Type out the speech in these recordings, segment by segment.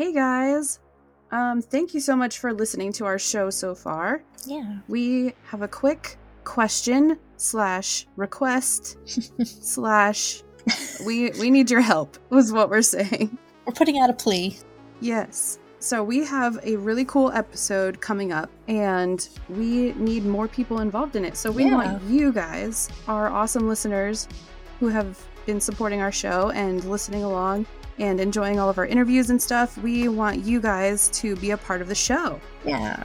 Hey guys. Um, thank you so much for listening to our show so far. Yeah. We have a quick question slash request slash we we need your help was what we're saying. We're putting out a plea. Yes. So we have a really cool episode coming up and we need more people involved in it. So we Yeah. want you guys, our awesome listeners who have been supporting our show and listening along and enjoying all of our interviews and stuff. We want you guys to be a part of the show. Yeah.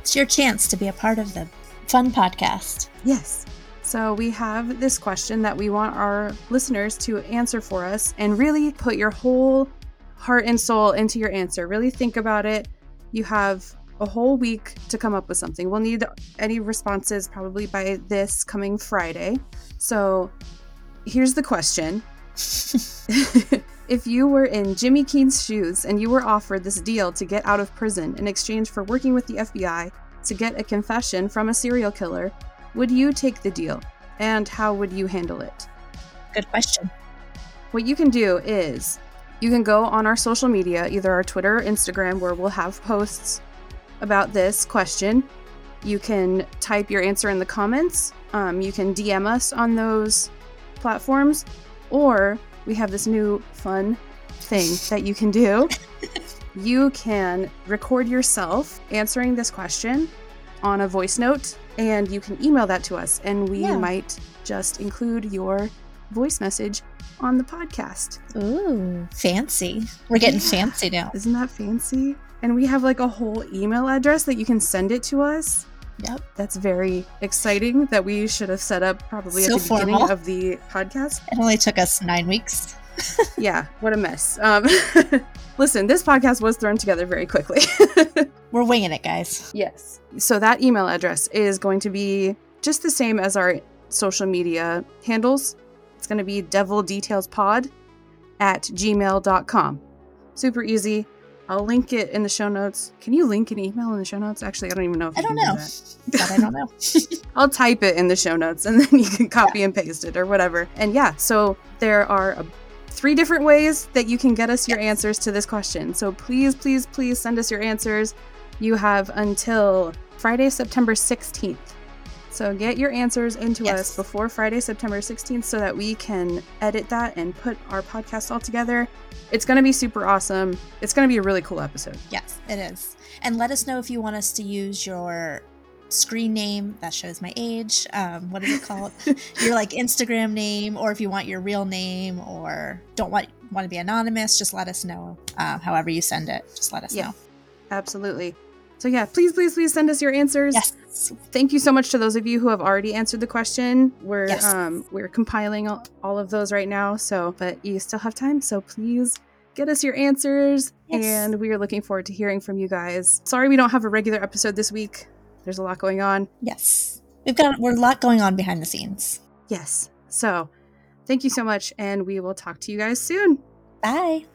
It's your chance to be a part of the fun podcast. Yes. So we have this question that we want our listeners to answer for us and really put your whole heart and soul into your answer. Really think about it. You have a whole week to come up with something. We'll need any responses probably by this coming Friday. So here's the question. if you were in Jimmy Keene's shoes and you were offered this deal to get out of prison in exchange for working with the FBI to get a confession from a serial killer, would you take the deal? And how would you handle it? Good question. What you can do is you can go on our social media, either our Twitter or Instagram, where we'll have posts about this question. You can type your answer in the comments. Um, you can DM us on those platforms, or we have this new fun thing that you can do. you can record yourself answering this question on a voice note, and you can email that to us, and we Yeah. might just include your voice message on the podcast. Ooh, fancy. We're getting Yeah. fancy now. Isn't that fancy? And we have like a whole email address that you can send it to us. Yep. That's very exciting that we should have set up probably So at the beginning of the podcast. It only took us nine weeks. yeah, what a mess. Um, listen, this podcast was thrown together very quickly. We're winging it, guys. yes. So that email address is going to be just the same as our social media handles. It's going to be devilDetailsPod at gmail.com. Super easy. I'll link it in the show notes. Can you link an email in the show notes? Actually, I don't even know if I don't do know. But I don't know. I'll type it in the show notes and then you can copy and paste it or whatever. And yeah, so there are uh three different ways that you can get us your answers to this question. So please, please, please send us your answers. You have until Friday, September 16th. So get your answers into Yes. us before Friday, September 16th so that we can edit that and put our podcast all together. It's going to be super awesome. It's going to be a really cool episode. Yes, it is. And let us know if you want us to use your screen name that shows my age. Um, what is it called? your like Instagram name, or if you want your real name, or don't want want to be anonymous, just let us know. Uh, however you send it, just let us Yeah. know. Absolutely. So yeah, please, please, please send us your answers. Yes. thank you so much to those of you who have already answered the question. We're Yes. um we're compiling all, all of those right now. So, but you still have time, so please get us your answers Yes. and we are looking forward to hearing from you guys. Sorry we don't have a regular episode this week. There's a lot going on. Yes. We've got we're a lot going on behind the scenes. Yes. So, thank you so much and we will talk to you guys soon. Bye.